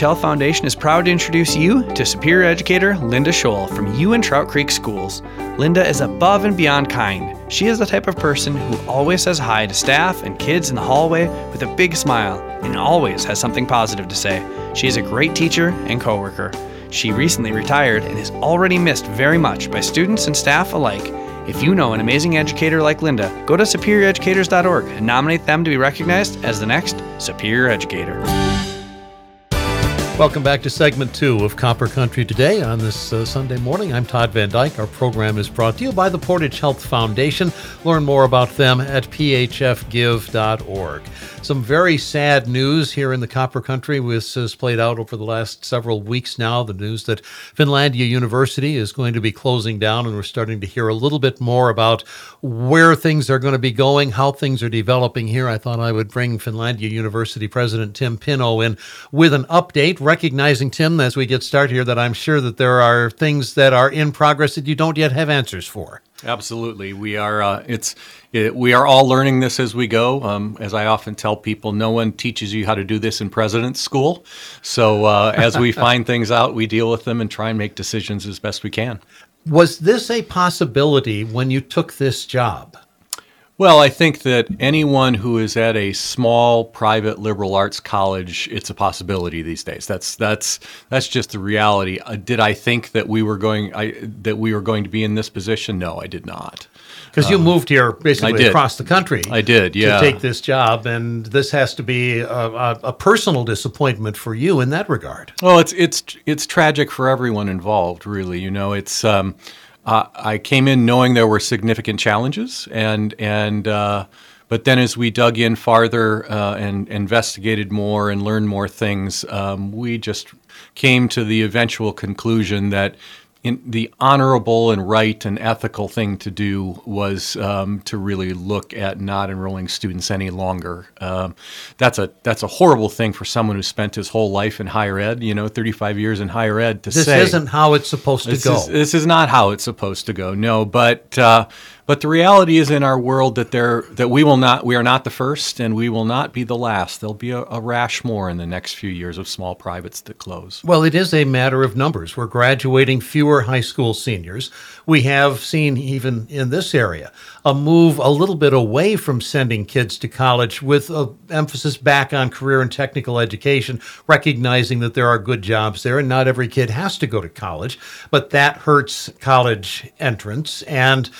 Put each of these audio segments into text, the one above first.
Health Foundation is proud to introduce you to Superior Educator Linda Scholl from Ewen Trout Creek Schools. Linda is above and beyond kind. She is the type of person who always says hi to staff and kids in the hallway with a big smile and always has something positive to say. She is a great teacher and coworker. She recently retired and is already missed very much by students and staff alike. If you know an amazing educator like Linda, go to superioreducators.org and nominate them to be recognized as the next Superior Educator. Welcome back to segment two of Copper Country Today on this uh, Sunday morning. I'm Todd Van Dyke. Our program is brought to you by the Portage Health Foundation. Learn more about them at phfgive.org. Some very sad news here in the Copper Country. This has played out over the last several weeks now. The news that Finlandia University is going to be closing down, and we're starting to hear a little bit more about where things are going to be going, how things are developing here. I thought I would bring Finlandia University President Tim Pinnow in with an update, recognizing, Tim, as we get started here, that I'm sure that there are things that are in progress that you don't yet have answers for. Absolutely, we are. Uh, it's it, we are all learning this as we go. Um, as I often tell people, no one teaches you how to do this in president's school. So uh, as we find things out, we deal with them and try and make decisions as best we can. Was this a possibility when you took this job? Well, I think that anyone who is at a small private liberal arts college, it's a possibility these days. That's that's that's just the reality. Uh, did I think that we were going I, that we were going to be in this position? No, I did not. Because you moved here basically across the country. I did, yeah. To take this job, and this has to be a, a, a personal disappointment for you in that regard. Well, it's it's it's tragic for everyone involved, really. You know, it's. Um, uh, I came in knowing there were significant challenges, and and uh, but then as we dug in farther uh, and investigated more and learned more things, um, we just came to the eventual conclusion that in the honorable and right and ethical thing to do was um, to really look at not enrolling students any longer. Um, that's a that's a horrible thing for someone who spent his whole life in higher ed. You know, 35 years in higher ed to this say this isn't how it's supposed to go. Is, this is not how it's supposed to go. No, but. Uh, but the reality is in our world that there that we will not we are not the first and we will not be the last. There'll be a, a, rash more in the next few years of small privates that close. Well, it is a matter of numbers. We're graduating fewer high school seniors. We have seen even in this area a move a little bit away from sending kids to college with an emphasis back on career and technical education, recognizing that there are good jobs there and not every kid has to go to college, but that hurts college entrance and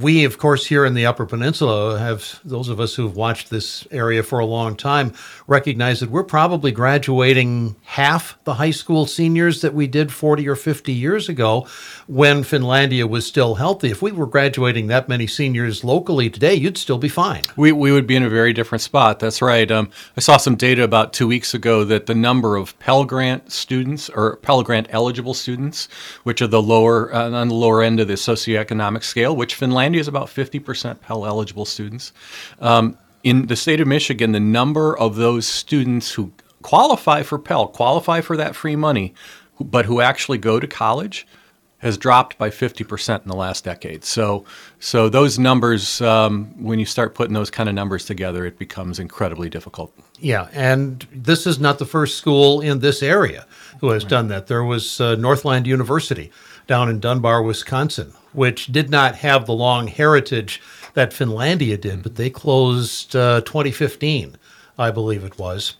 we, of course, here in the Upper Peninsula, have those of us who've watched this area for a long time recognize that we're probably graduating half the high school seniors that we did 40 or 50 years ago when Finlandia was still healthy. If we were graduating that many seniors locally today, you'd still be fine. We, we would be in a very different spot. That's right. Um, I saw some data about two weeks ago that the number of Pell Grant students or Pell Grant eligible students, which are the lower uh, on the lower end of the socioeconomic scale, which Finlandia Finlandia is about 50% Pell eligible students. Um, in the state of Michigan, the number of those students who qualify for Pell, qualify for that free money, but who actually go to college, has dropped by 50% in the last decade. So, so those numbers, um, when you start putting those kind of numbers together, it becomes incredibly difficult. Yeah, and this is not the first school in this area who has right. done that. There was uh, Northland University down in Dunbar, Wisconsin, which did not have the long heritage that Finlandia did, but they closed uh, 2015, I believe it was.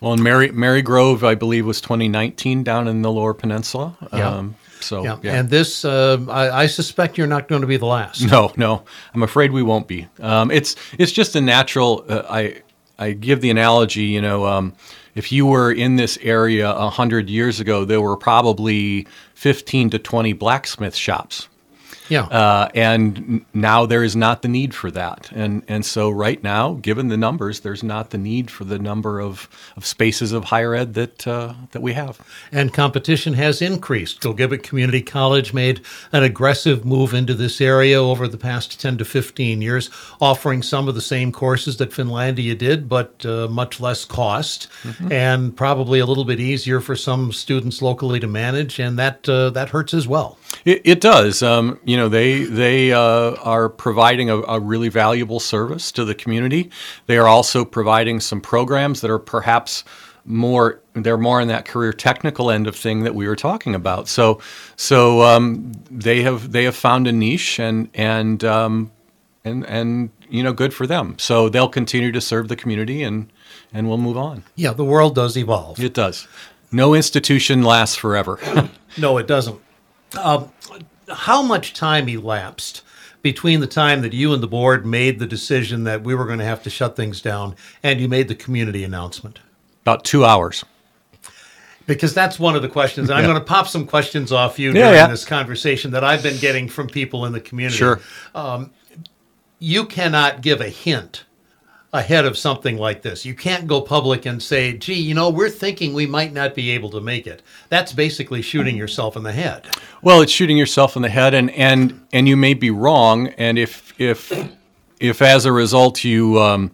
Well, and Mary Marygrove, I believe, was 2019 down in the Lower Peninsula. Yeah. Um, so, yeah. yeah. And this, uh, I, I, suspect you're not going to be the last. No, no. I'm afraid we won't be. Um, it's it's just a natural. Uh, I I give the analogy. You know, um, if you were in this area a hundred years ago, there were probably 15 to 20 blacksmith shops yeah. Uh, and now there is not the need for that. And and so right now, given the numbers, there's not the need for the number of, of spaces of higher ed that uh, that we have. And competition has increased. Gogebic Community College made an aggressive move into this area over the past 10 to 15 years, offering some of the same courses that Finlandia did, but uh, much less cost, mm-hmm. and probably a little bit easier for some students locally to manage, and that uh, that hurts as well. It, it does. Um, you know, they they uh, are providing a, a, really valuable service to the community. They are also providing some programs that are perhaps more they're more in that career technical end of thing that we were talking about. So so um, they have they have found a niche and and um, and and you know good for them. So they'll continue to serve the community and and we'll move on. Yeah, the world does evolve. It does. No institution lasts forever. No, it doesn't. Um, how much time elapsed between the time that you and the board made the decision that we were going to have to shut things down and you made the community announcement? About two hours. Because that's one of the questions. And I'm going to pop some questions off you Yeah, during yeah. this conversation that I've been getting from people in the community. Sure. You cannot give a hint ahead of something like this. You can't go public and say, gee, you know, we're thinking we might not be able to make it. That's basically shooting yourself in the head. Well, it's shooting yourself in the head, and and and you may be wrong. And if if if as a result you um,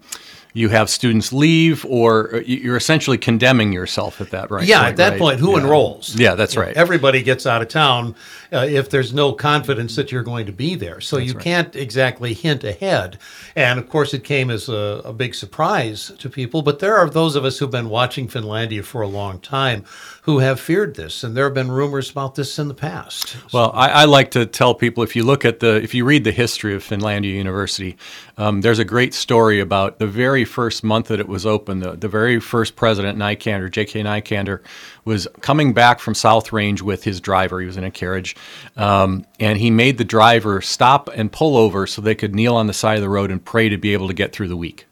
you have students leave, or you're essentially condemning yourself at that right. Yeah, point, at that right? point, who Yeah. enrolls? Yeah, that's right. Everybody gets out of town uh, if there's no confidence that you're going to be there. So you right. can't exactly hint ahead. And of course, it came as a, a big surprise to people. But there are those of us who've been watching Finlandia for a long time who have feared this. And there have been rumors about this in the past. Well, I, I like to tell people if you look at the, if you read the history of Finlandia University, um, there's a great story about the very first month that it was open. The, the very first president, Nikander, J.K. Nikander, was coming back from South Range with his driver. He was in a carriage, um, and he made the driver stop and pull over so they could kneel on the side of the road and pray to be able to get through the week.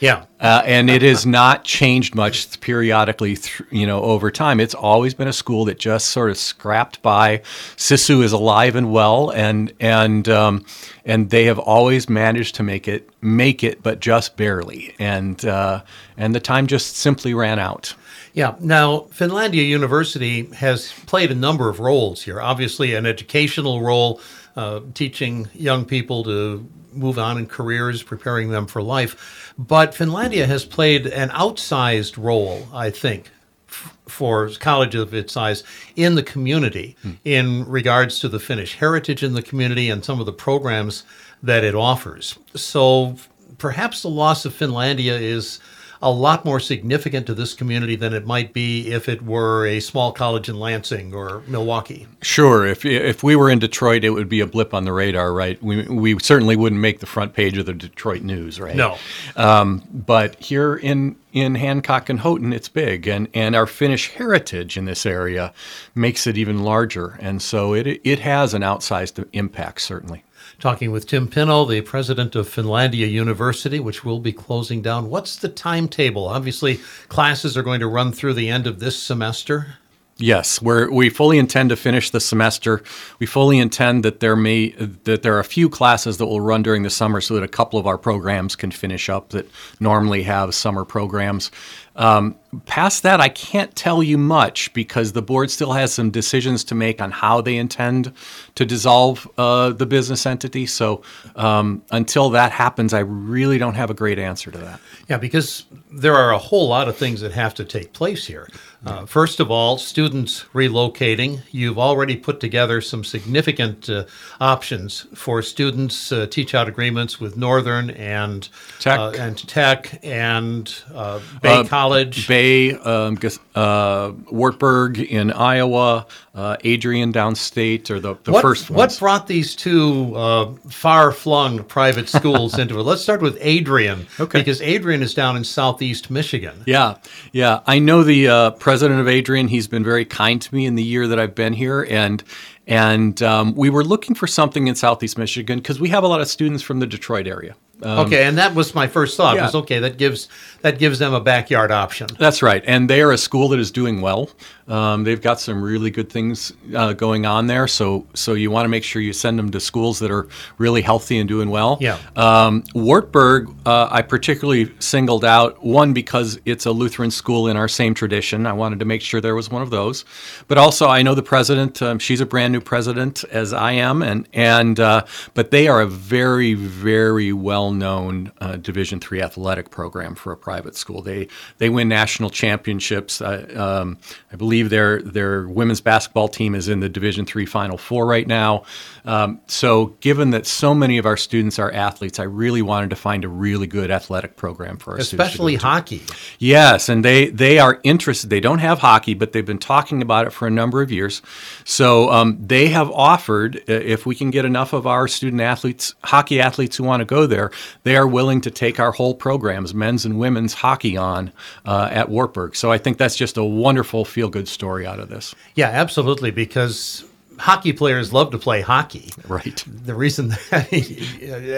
Yeah. Uh, and it has not changed much periodically, th- you know, over time. It's always been a school that just sort of scrapped by. Sisu is alive and well, and and um, and they have always managed to make it make it, but just barely. And uh, and the time just simply ran out. Yeah. Now, Finlandia University has played a number of roles here. Obviously, an educational role, uh, teaching young people to move on in careers, preparing them for life. But Finlandia has played an outsized role, I think, f- for a college of its size in the community hmm. in regards to the Finnish heritage in the community and some of the programs that it offers. So perhaps the loss of Finlandia is a lot more significant to this community than it might be if it were a small college in Lansing or Milwaukee. Sure, if if we were in Detroit, it would be a blip on the radar, right? We we certainly wouldn't make the front page of the Detroit News, right? No. Um, but here in in Hancock and Houghton, it's big, and and our Finnish heritage in this area makes it even larger, and so it it has an outsized impact, certainly. Talking with Tim Pinnow, the president of Finlandia University, which will be closing down. What's the timetable? Obviously, classes are going to run through the end of this semester. Yes, we're, we fully intend to finish the semester. We fully intend that there may that there are a few classes that will run during the summer, so that a couple of our programs can finish up that normally have summer programs. Um, past that, I can't tell you much because the board still has some decisions to make on how they intend to dissolve uh, the business entity. So um, until that happens, I really don't have a great answer to that. Yeah, because there are a whole lot of things that have to take place here. Uh, first of all, students relocating. You've already put together some significant uh, options for students. Uh, teach out agreements with Northern and Tech. uh, and Tech and uh, Bay Uh, College. Bay, um, uh, Wartburg in Iowa, uh, Adrian downstate, or the, the what, first what ones. brought these two uh, far-flung private schools into it? Let's start with Adrian, Okay. because Adrian is down in southeast Michigan. Yeah, yeah. I know the uh, president of Adrian. He's been very kind to me in the year that I've been here, and and um, we were looking for something in Southeast Michigan because we have a lot of students from the Detroit area. Um, okay, and that was my first thought. yeah. Was okay. That gives that gives them a backyard option. That's right, and they are a school that is doing well. Um, they've got some really good things uh, going on there. So, so you want to make sure you send them to schools that are really healthy and doing well. Yeah. Um, Wartburg, uh, I particularly singled out one because it's a Lutheran school in our same tradition. I wanted to make sure there was one of those, but also I know the president. Um, she's a brand new president, as I am, and and uh, but they are a very, very well well-known uh, Division three athletic program for a private school. They they win national championships. Uh, um, I believe their their women's basketball team is in the Division three Final Four right now. Um, so, given that so many of our students are athletes, I really wanted to find a really good athletic program for our students. Especially hockey. Yes, and they they are interested. They don't have hockey, but they've been talking about it for a number of years. So um, they have offered, uh, if we can get enough of our student athletes, hockey athletes who want to go there, they are willing to take our whole programs, men's and women's hockey, on uh, at Wartburg. So I think that's just a wonderful feel good story out of this. Yeah, absolutely. Because hockey players love to play hockey. Right. The reason that,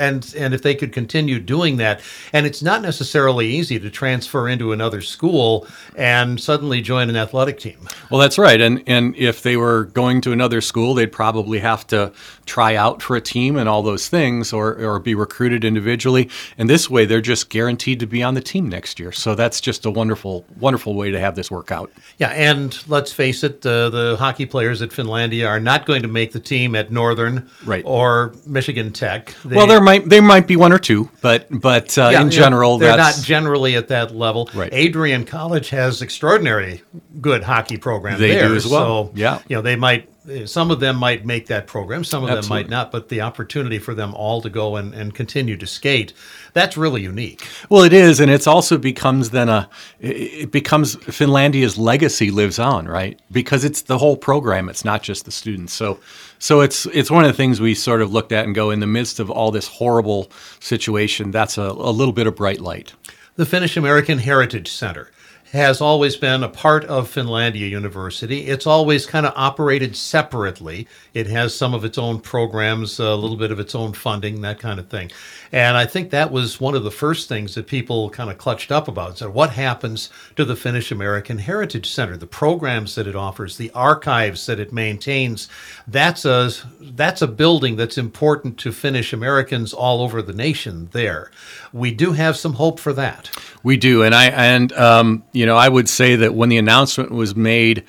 and and if they could continue doing that, and it's not necessarily easy to transfer into another school and suddenly join an athletic team. Well, that's right. And and if they were going to another school, they'd probably have to try out for a team and all those things, or or be recruited individually. And this way, they're just guaranteed to be on the team next year. So that's just a wonderful wonderful way to have this work out. Yeah, and let's face it, uh, the hockey players at Finlandia are not going to make the team at Northern Right. or Michigan Tech. They- well, there might there might be one or two, but but uh, Yeah, in general, they're that's not generally at that level. Right. Adrian College has extraordinary good hockey program. They there, do as well. So, Yeah. you know they might. Some of them might make that program. Some of them might not. But the opportunity for them all to go and, and continue to skate, that's really unique. Well, it is, and it's also becomes then a it becomes Finlandia's legacy lives on, right? Because it's the whole program. It's not just the students. So, so it's it's one of the things we sort of looked at and go in the midst of all this horrible situation. That's a, a little bit of bright light. The Finnish American Heritage Center has always been a part of Finlandia University. It's always kind of operated separately. It has some of its own programs, a little bit of its own funding, that kind of thing. And I think that was one of the first things that people kind of clutched up about. So, what happens to the Finnish American Heritage Center? The programs that it offers, the archives that it maintains. That's a that's a building that's important to Finnish Americans all over the nation. There, we do have some hope for that. We do, and I and um, know I would say that when the announcement was made,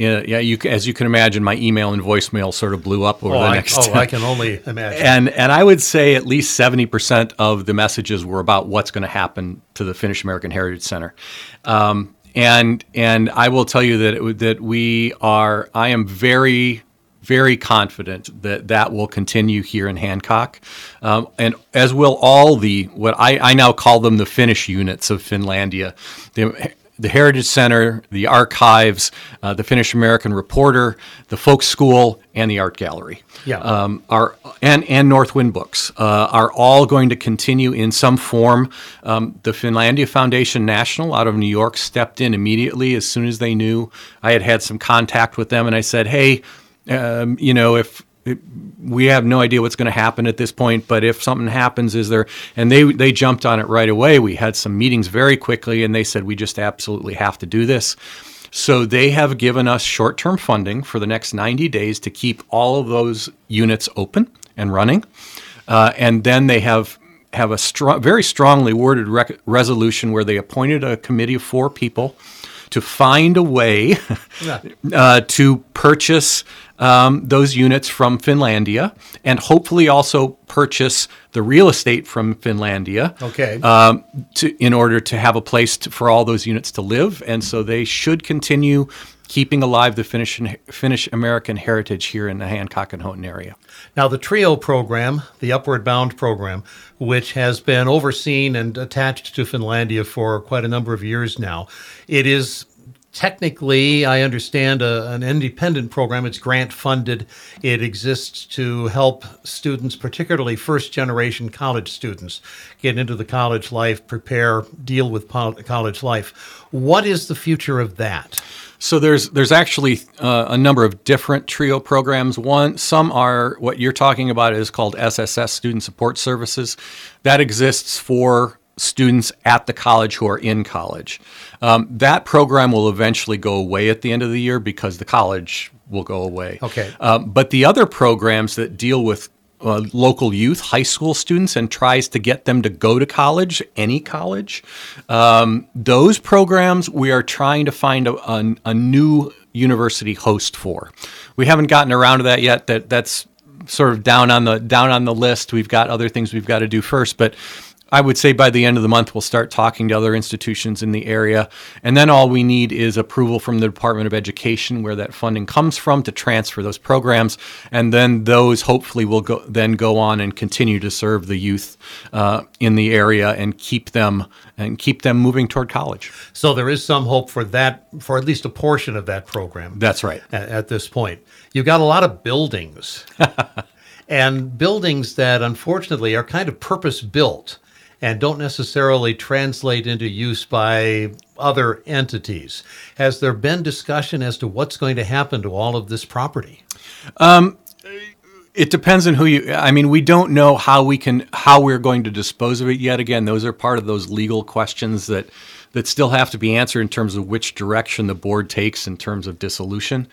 uh, yeah, you as you can imagine, my email and voicemail sort of blew up over Oh, the I, next. oh, I can only imagine. and and I would say at least seventy percent of the messages were about what's going to happen to the Finnish American Heritage Center, um, and and I will tell you that it, that we are. I am very very confident that that will continue here in Hancock, um, and as will all the what I, I now call them the Finnish units of Finlandia. The, the Heritage Center, the archives, uh, the Finnish American Reporter, the Folk School, and the Art Gallery Yeah. um, are and and Northwind Books uh, are all going to continue in some form. Um, the Finlandia Foundation National out of New York stepped in immediately as soon as they knew I had had some contact with them, and I said, "Hey, um, you know, if we have no idea what's going to happen at this point, but if something happens, is there? And they they jumped on it right away. We had some meetings very quickly, and they said we just absolutely have to do this. So they have given us short-term funding for the next 90 days to keep all of those units open and running, uh, and then they have have a strong, very strongly worded rec- resolution where they appointed a committee of four people to find a way uh, to purchase um, those units from Finlandia and hopefully also purchase the real estate from Finlandia. Okay. Um, to, in order to have a place to, for all those units to live. And so they should continue keeping alive the Finnish, Finnish American heritage here in the Hancock and Houghton area. Now, the TRIO program, the Upward Bound program, which has been overseen and attached to Finlandia for quite a number of years now, it is technically, I understand, a, an independent program. It's grant funded. It exists to help students, particularly first generation college students, get into the college life, prepare, deal with pol- college life. What is the future of that? So there's there's actually uh, a number of different trio programs. One, some are what you're talking about is called SSS Student Support Services. That exists for students at the college who are in college. Um, that program will eventually go away at the end of the year because the college will go away. Okay. Um, but the other programs that deal with uh, local youth, high school students, and tries to get them to go to college, any college. Um, those programs we are trying to find a, a, a new university host for. We haven't gotten around to that yet. That that's sort of down on the down on the list. We've got other things we've got to do first, but I would say by the end of the month, we'll start talking to other institutions in the area. And then all we need is approval from the Department of Education where that funding comes from to transfer those programs. And then those hopefully will go, then go on and continue to serve the youth uh, in the area and keep them and keep them moving toward college. So there is some hope for that, for at least a portion of that program. That's right. At, at this point, you've got a lot of buildings, and buildings that unfortunately are kind of purpose built and don't necessarily translate into use by other entities. Has there been discussion as to what's going to happen to all of this property? Um, it depends on who you. I mean, we don't know how we can how we're going to dispose of it yet. Again, those are part of those legal questions that that still have to be answered in terms of which direction the board takes in terms of dissolution.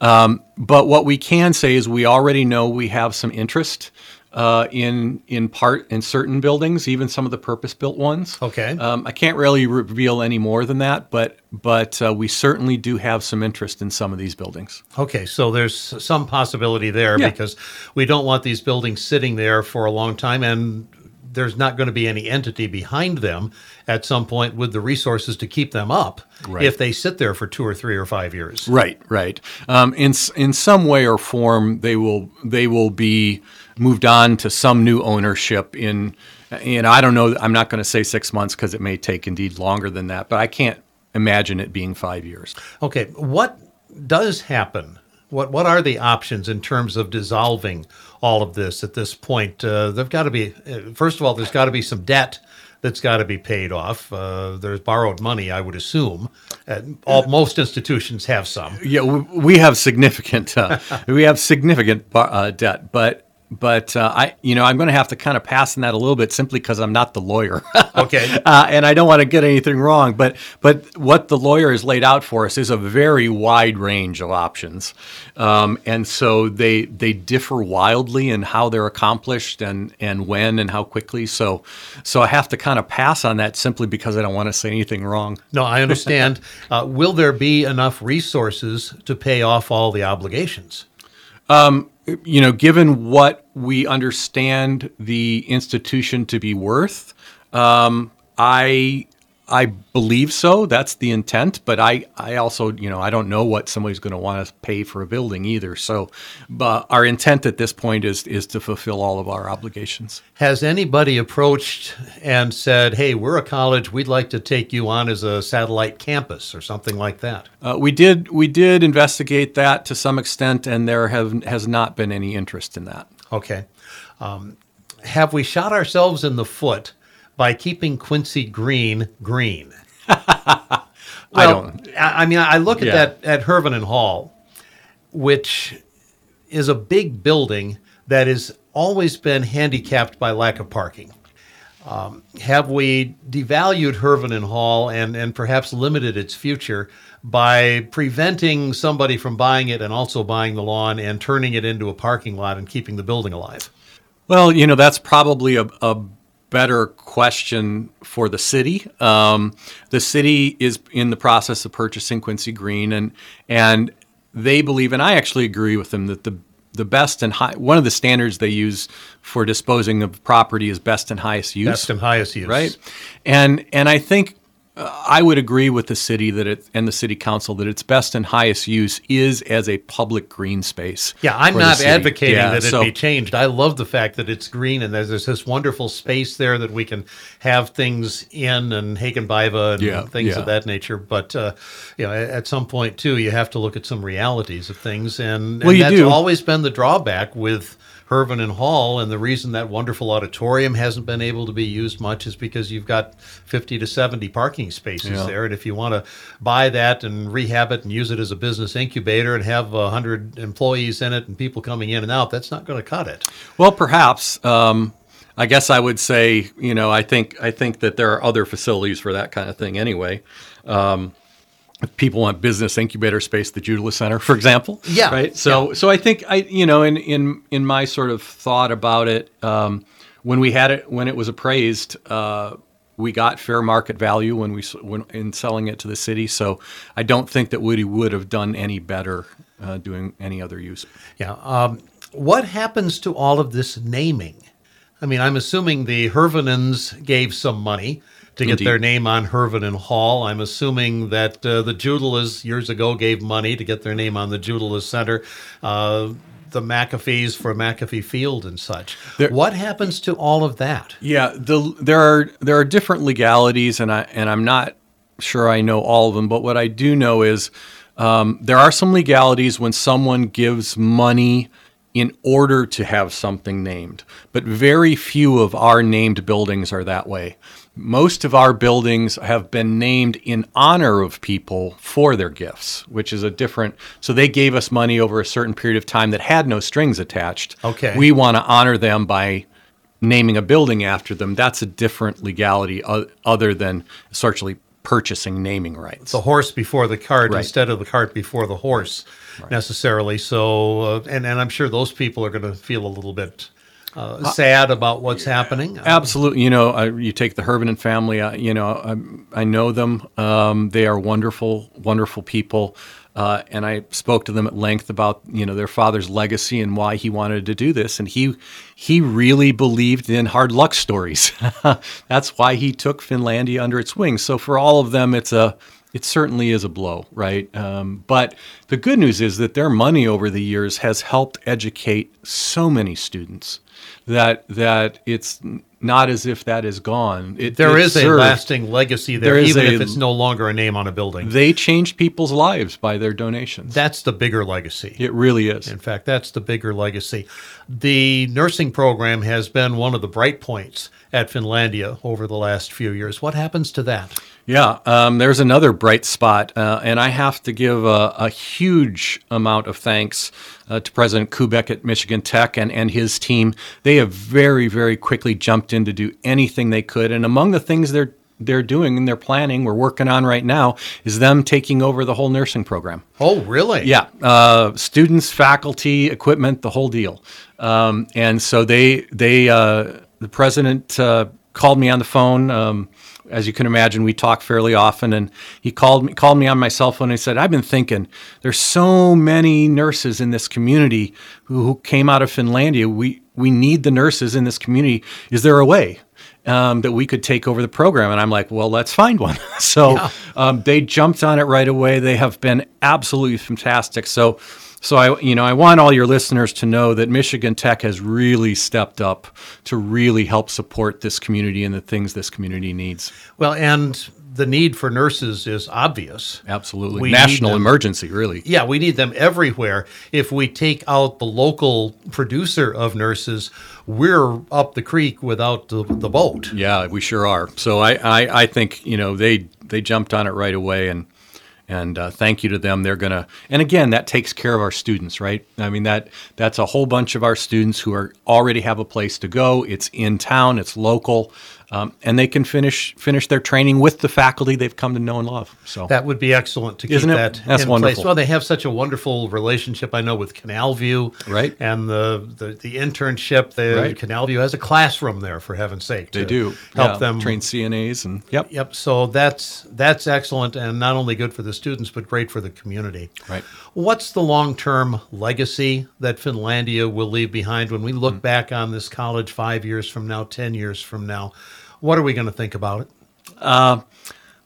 Um, but what we can say is we already know we have some interest uh, in in part in certain buildings, even some of the purpose-built ones. Okay. Um, I can't really reveal any more than that, but but uh, we certainly do have some interest in some of these buildings. Okay, so there's some possibility there Yeah. because we don't want these buildings sitting there for a long time, and there's not going to be any entity behind them at some point with the resources to keep them up Right. if they sit there for two or three or five years. Right, right. Um, in in some way or form, they will they will be moved on to some new ownership in. And I don't know. I'm not going to say six months because it may take indeed longer than that. But I can't imagine it being five years. Okay, what does happen? What what are the options in terms of dissolving all of this at this point? Uh, there've got to be uh, first of all, there's got to be some debt that's got to be paid off. Uh, there's borrowed money, I would assume. Uh, all, most institutions have some. Yeah, we, we have significant uh, we have significant uh, debt, but but uh, I you know I'm going to have to kind of pass on that a little bit simply because I'm not the lawyer. Okay. uh, and I don't want to get anything wrong. But but what the lawyer has laid out for us is a very wide range of options, um, and so they they differ wildly in how they're accomplished and and when and how quickly. So so I have to kind of pass on that simply because I don't want to say anything wrong. No, I understand. uh, will there be enough resources to pay off all the obligations? You know, given what we understand the institution to be worth, um, I I believe so. That's the intent. But I I also you know I don't know what somebody's going to want to pay for a building either. So, but our intent at this point is is to fulfill all of our obligations. Has anybody approached and said, "Hey, we're a college. We'd like to take you on as a satellite campus or something like that"? Uh, we did we did investigate that to some extent, and there have has not been any interest in that. Okay. Um, have we shot ourselves in the foot by keeping Quincy Green green? I don't. I I mean, I look at Yeah. that at Hervenin Hall, which is a big building that has always been handicapped by lack of parking. Um, have we devalued Hervenin Hall and, and perhaps limited its future by preventing somebody from buying it and also buying the lawn and turning it into a parking lot and keeping the building alive? Well, you know, that's probably a, a better question for the city. Um, the city is in the process of purchasing Quincy Green, and and they believe, and I actually agree with them that the the best and high one of the standards they use for disposing of property is best and highest use Best and highest use. right? And and I think I would agree with the city that it and the city council that its best and highest use is as a public green space. Yeah, I'm not advocating Yeah, that it so- be changed. I love the fact that it's green and there's, there's this wonderful space there that we can have things in and Heikinpäivä and Yeah, things yeah. of that nature. But uh, you know, at some point too, you have to look at some realities of things, and, Well, and you that's do. always been the drawback with. Herven and Hall, and the reason that wonderful auditorium hasn't been able to be used much is because you've got 50 to 70 parking spaces Yeah. there. And if you want to buy that and rehab it and use it as a business incubator and have 100 employees in it and people coming in and out, that's not going to cut it. Well, perhaps. Um, I guess I would say, you know, I think I think that there are other facilities for that kind of thing anyway. Um, people want business incubator space, the Jutila Center, for example. Yeah, Right. So, so I think I, you know, in in in my sort of thought about it, um, when we had it, when it was appraised, uh, we got fair market value when we when in selling it to the city. So, I don't think that Woody would have done any better uh, doing any other use. Yeah. Um, what happens to all of this naming I mean, I'm assuming the Hervenens gave some money to get Indeed. their name on Hervin and Hall. I'm assuming that uh, the Jutilas years ago gave money to get their name on the Jutila Center. Uh, the McAfees for McAfee Field and such. There- what happens to all of that? Yeah, the there are there are different legalities, and I and I'm not sure I know all of them. But what I do know is um, there are some legalities when someone gives money in order to have something named. But very few of our named buildings are that way. Most of our buildings have been named in honor of people for their gifts, which is a different. So they gave us money over a certain period of time that had no strings attached. Okay. We want to honor them by naming a building after them, that's a different legality other than essentially purchasing naming rights. the horse before the cart Right. instead of the cart before the horse necessarily so uh, and, and i'm sure those people are going to feel a little bit uh, sad about what's happening Absolutely. You know, uh, you take the Hervenen family, uh, you know, I, I know them. Um, they are wonderful, wonderful people. Uh, and I spoke to them at length about, you know, their father's legacy and why he wanted to do this. And he, he really believed in hard luck stories. That's why he took Finlandia under its wing. So for all of them, it's a, it certainly is a blow, right? Um, but the good news is that their money over the years has helped educate so many students that that it's not as if that is gone. It, there is a lasting legacy there, There even a- if it's no longer a name on a building They changed people's lives by their donations. that's the bigger legacy it really is. in fact that's the bigger legacy the nursing program has been one of the bright points at finlandia over the last few years what happens to that Yeah, um, there's another bright spot, uh, and I have to give a, a huge amount of thanks uh, to President Koubek at Michigan Tech and, and his team. They have very, very quickly jumped in to do anything they could, and among the things they're they're doing and they're planning, we're working on right now, is them taking over the whole nursing program. oh really Yeah, uh, students, faculty, equipment, the whole deal. Um, and so they they uh, the president uh, called me on the phone. Um, as you can imagine, we talk fairly often, and he called me called me on my cell phone. and He said, "I've been thinking. There's so many nurses in this community who, who came out of Finlandia. We we need the nurses in this community. Is there a way?" Um, that we could take over the program. And I'm like, well, let's find one. so um, they jumped on it right away. They have been absolutely fantastic. So, so I, you know, I want all your listeners to know that Michigan Tech has really stepped up to really help support this community and the things this community needs. well and the need for nurses is obvious Absolutely, We national emergency, really. Yeah, we need them everywhere. If we take out the local producer of nurses, we're up the creek without the, the boat. Yeah, we sure are. So I, I, I think you know they they jumped on it right away, and and uh, thank you to them. They're gonna, and again, that takes care of our students, right? I mean that that's a whole bunch of our students who are already have a place to go. It's in town, it's local, um, and they can finish finish their training with the faculty they've come to know and love. So That would be excellent to keep Isn't it? that That's in wonderful. place. Well, they have such a wonderful relationship, I know, with Canal View, Right. And the the, the internship. The Right. Canal View has a classroom there, for heaven's sake. they do help Yeah, them train CNAs and yep, Yep. So that's that's excellent, and not only good for the students, but great for the community. Right. What's the long-term legacy that Finlandia will leave behind when we look Hmm. back on this college five years from now, ten years from now? What are we going to think about it?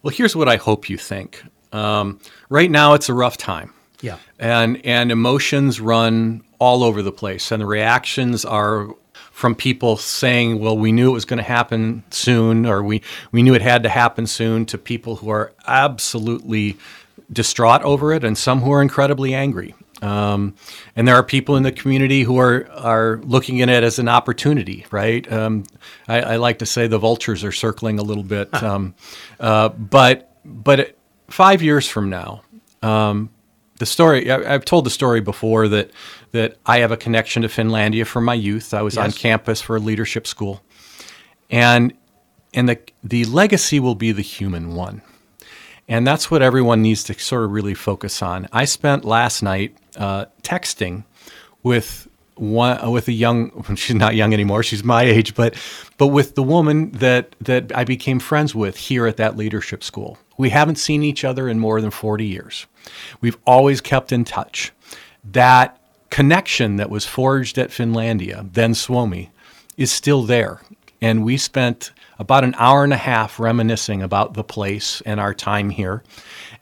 Well, here's what I hope you think. Um, right now, it's a rough time. Yeah. and and emotions run all over the place and the reactions are from people saying well we knew it was going to happen soon or we we knew it had to happen soon to people who are absolutely distraught over it and some who are incredibly angry um, and there are people in the community who are are looking at it as an opportunity, right? Um, I, I like to say the vultures are circling a little bit, um, uh, but but five years from now, the story I, I've told the story before that that I have a connection to Finlandia from my youth. I was on campus for a leadership school, and and the the legacy will be the human one, and that's what everyone needs to sort of really focus on. I spent last night uh, texting with one with a young she's not young anymore she's my age but but with the woman that that I became friends with here at that leadership school we haven't seen each other in more than 40 years we've always kept in touch that connection that was forged at Finlandia then Suomi is still there. And we spent about an hour and a half reminiscing about the place and our time here.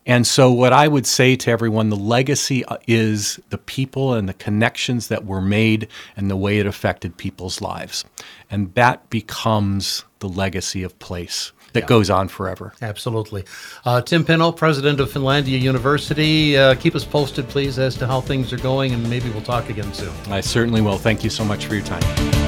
And so, what I would say to everyone the legacy uh, is the people and the connections that were made and the way it affected people's lives. And that becomes the legacy of place that goes on forever. Absolutely. Uh, Tim Pinnow, president of Finlandia University. Uh, keep us posted, please, as to how things are going, and maybe we'll talk again soon. I certainly will. Thank you so much for your time.